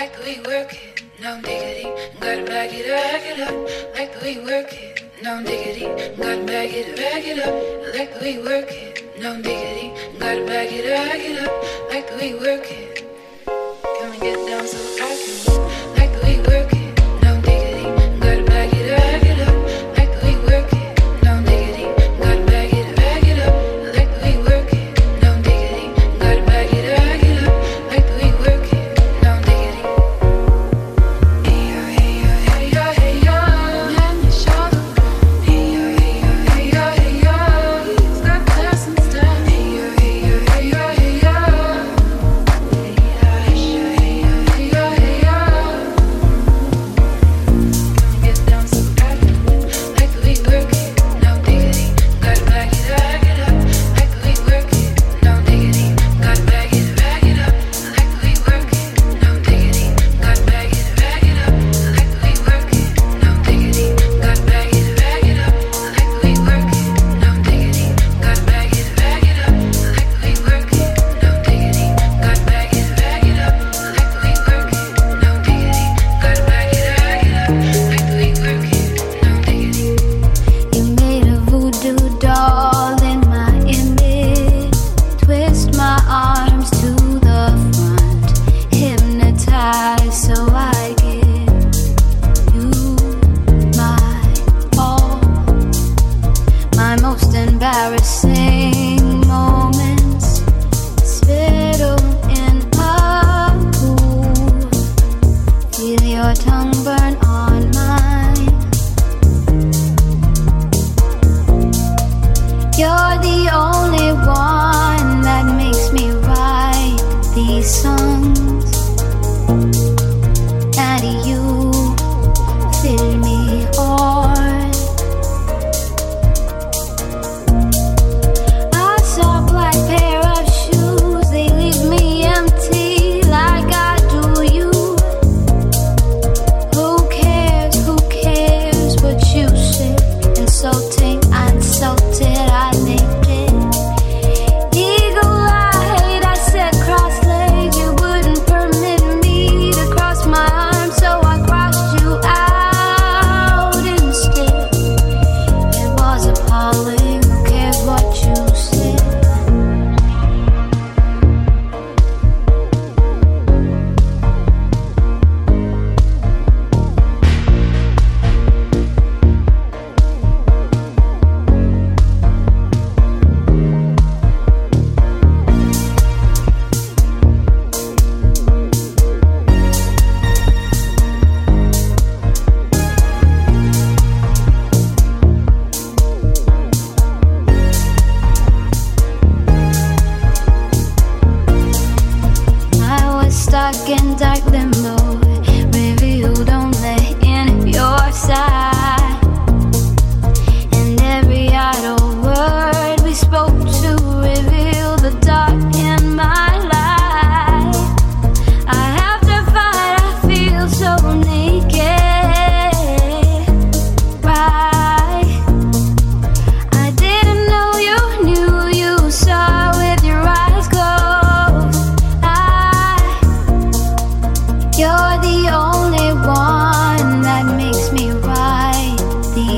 like the way you work it, no diggity. Gotta back it, back it up, like the way you work it, no diggity. Gotta back it, back it up, like the way you work it, no diggity. Gotta back it, back it up, like the way you work it.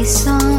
song.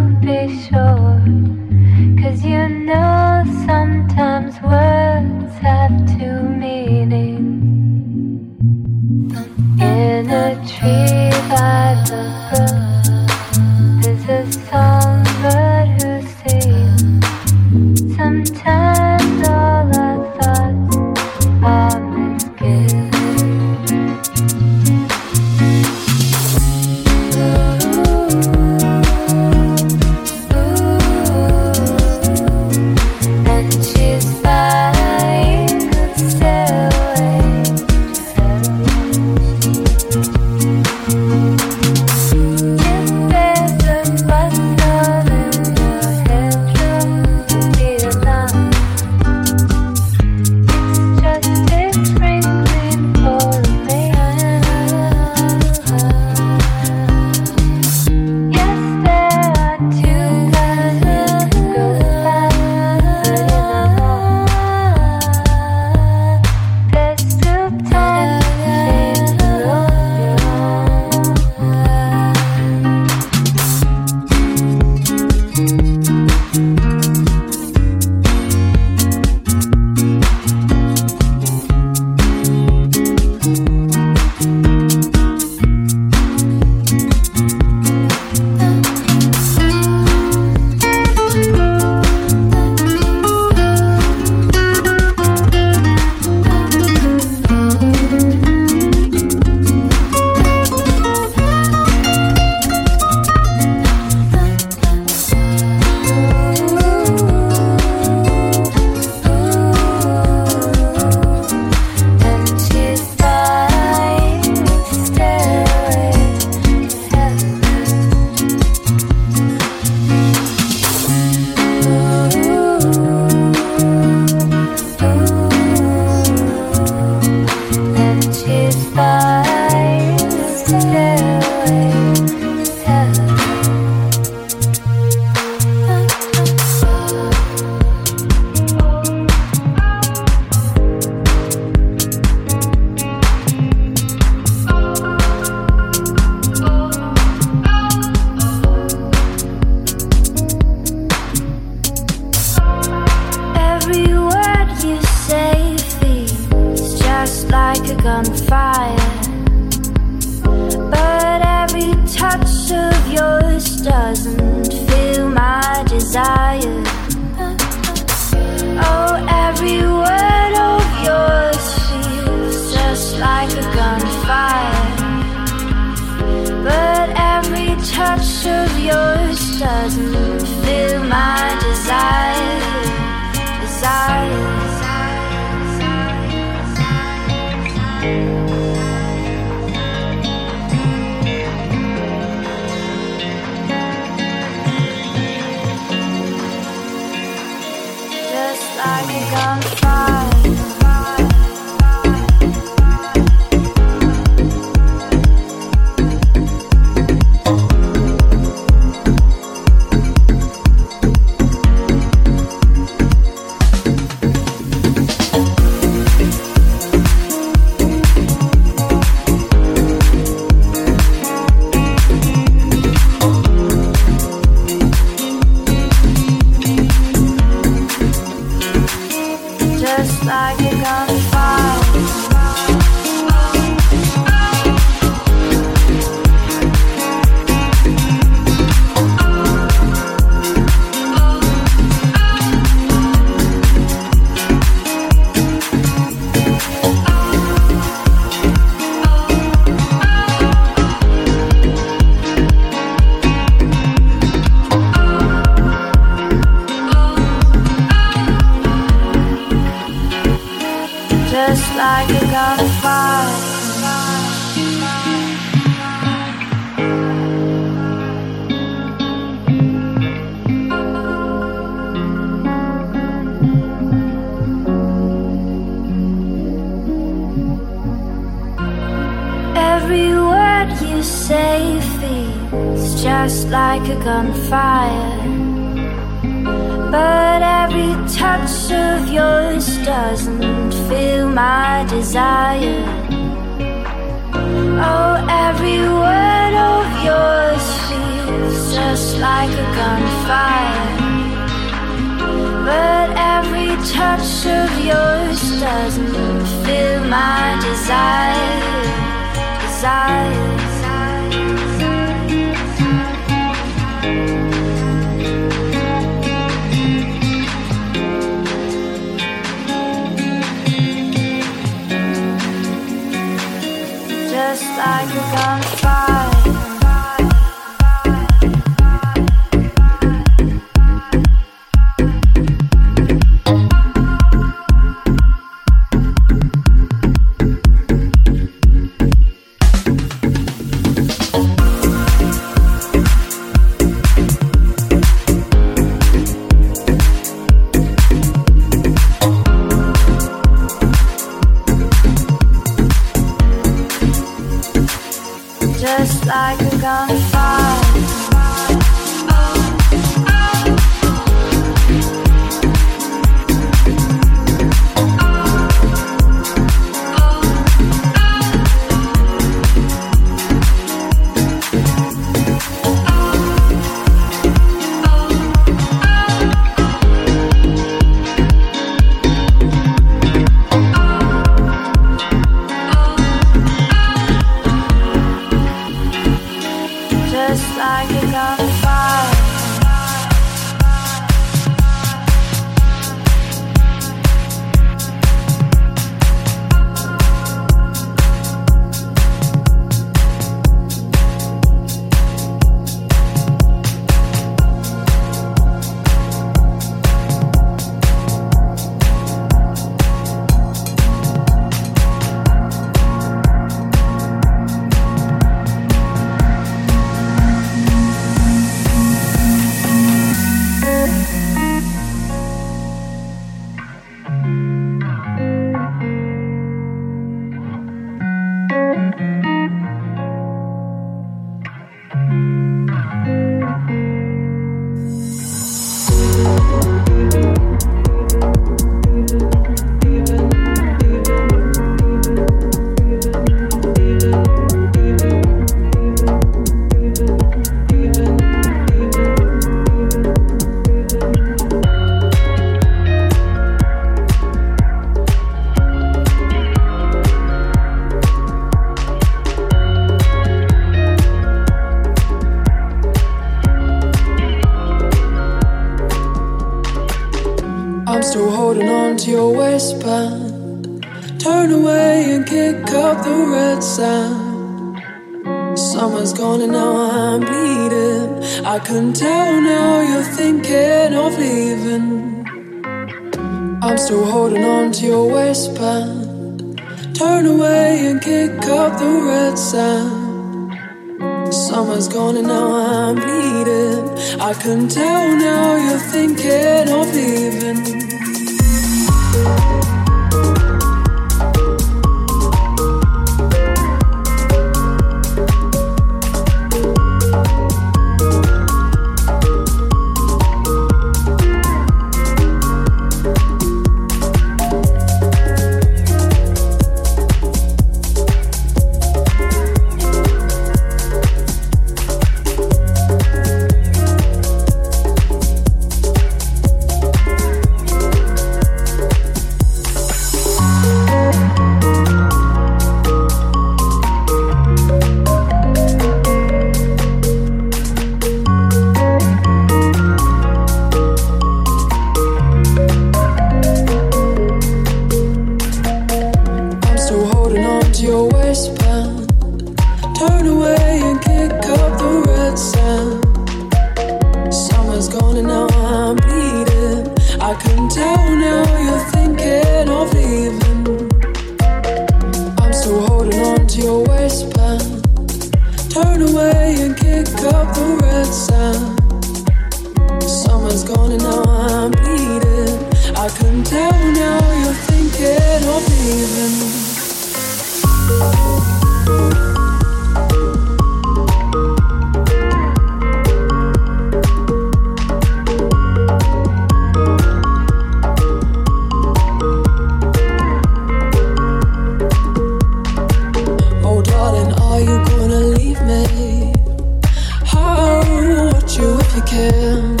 can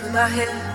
through my head.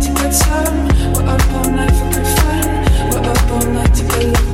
to get some. We're up all night for good fun. We're up all night to get love.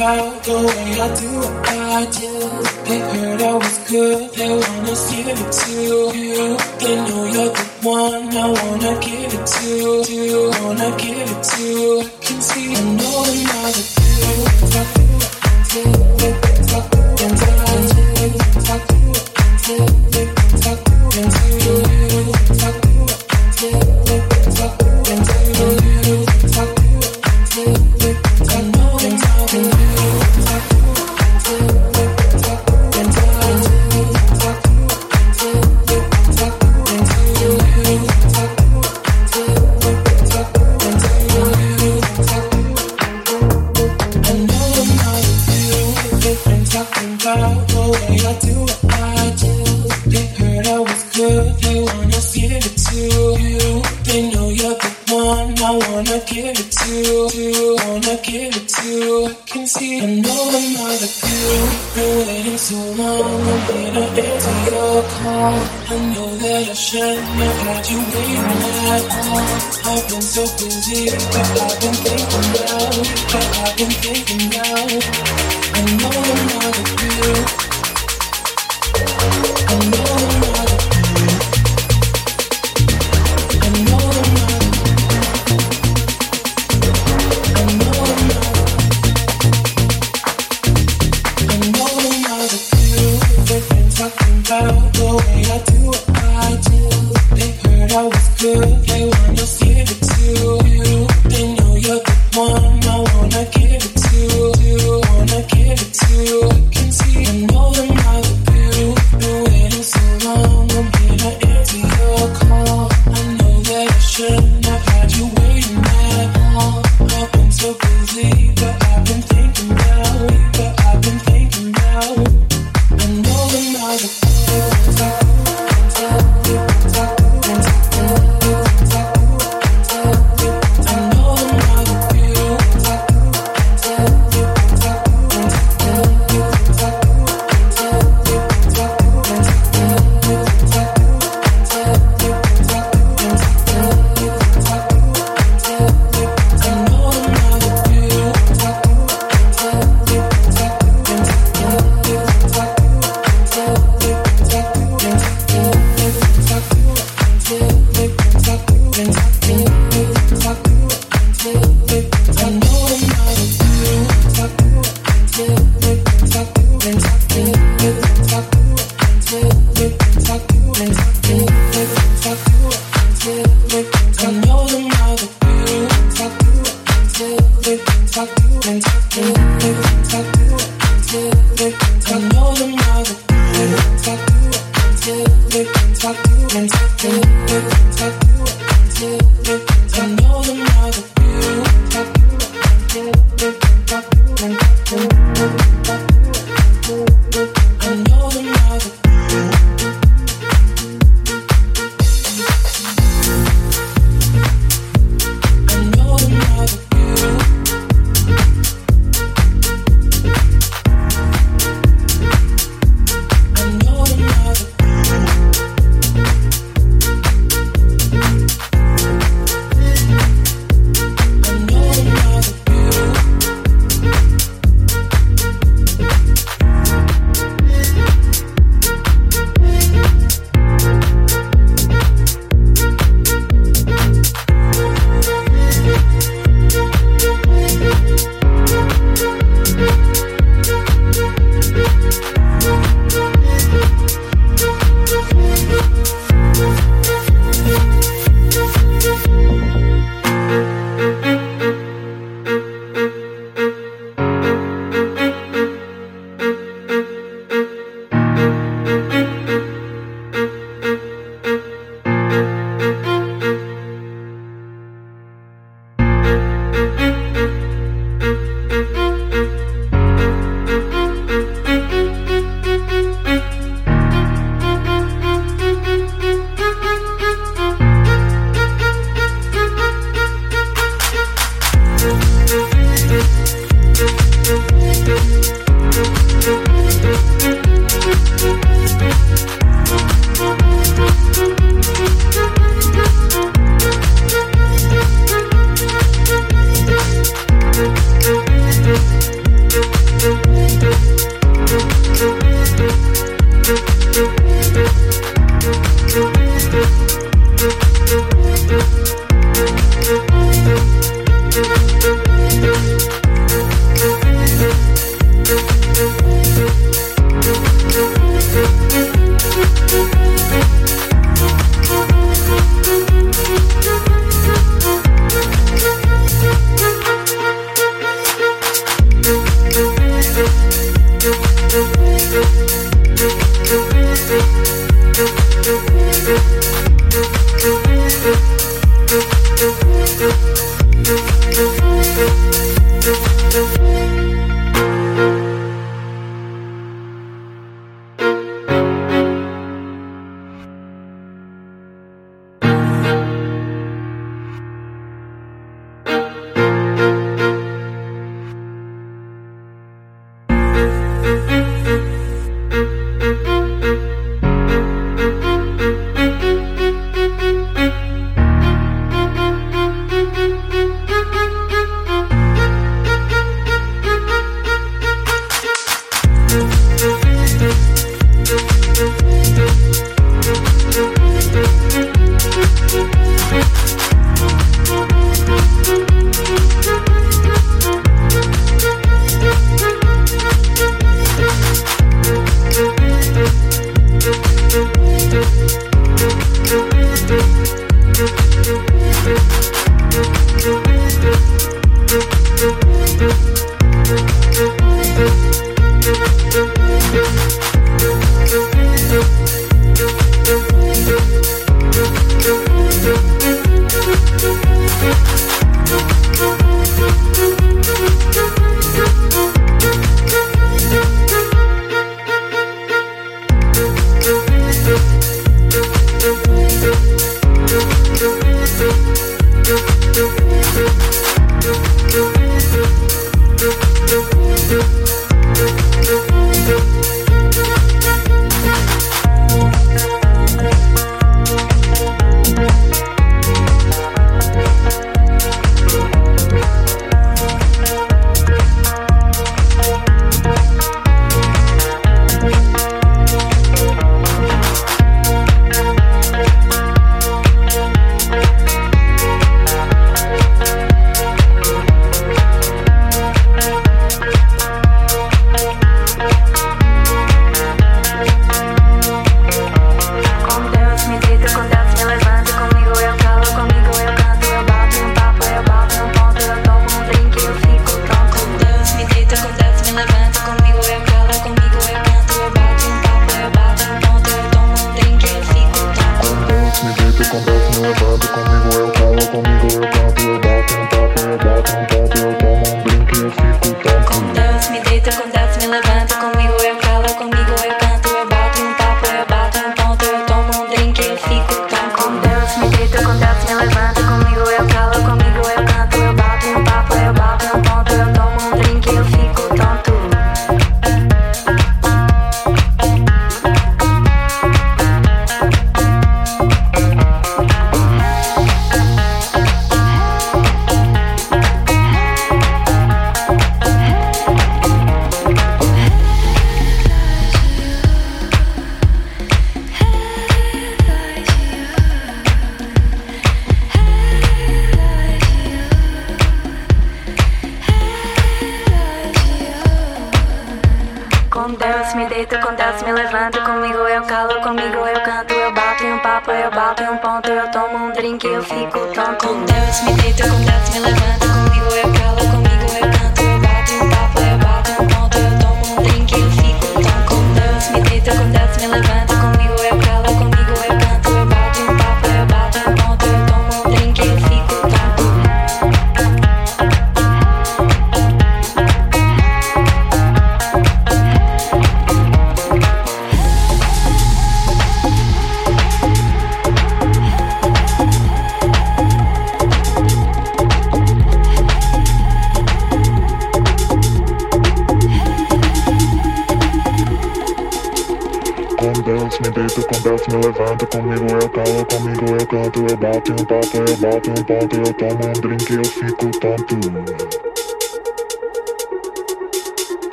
about the way I do I just They heard I was good, they wanna give it to you. They know you're the one I wanna give it to. you. wanna give it to? I can see, I know they're not the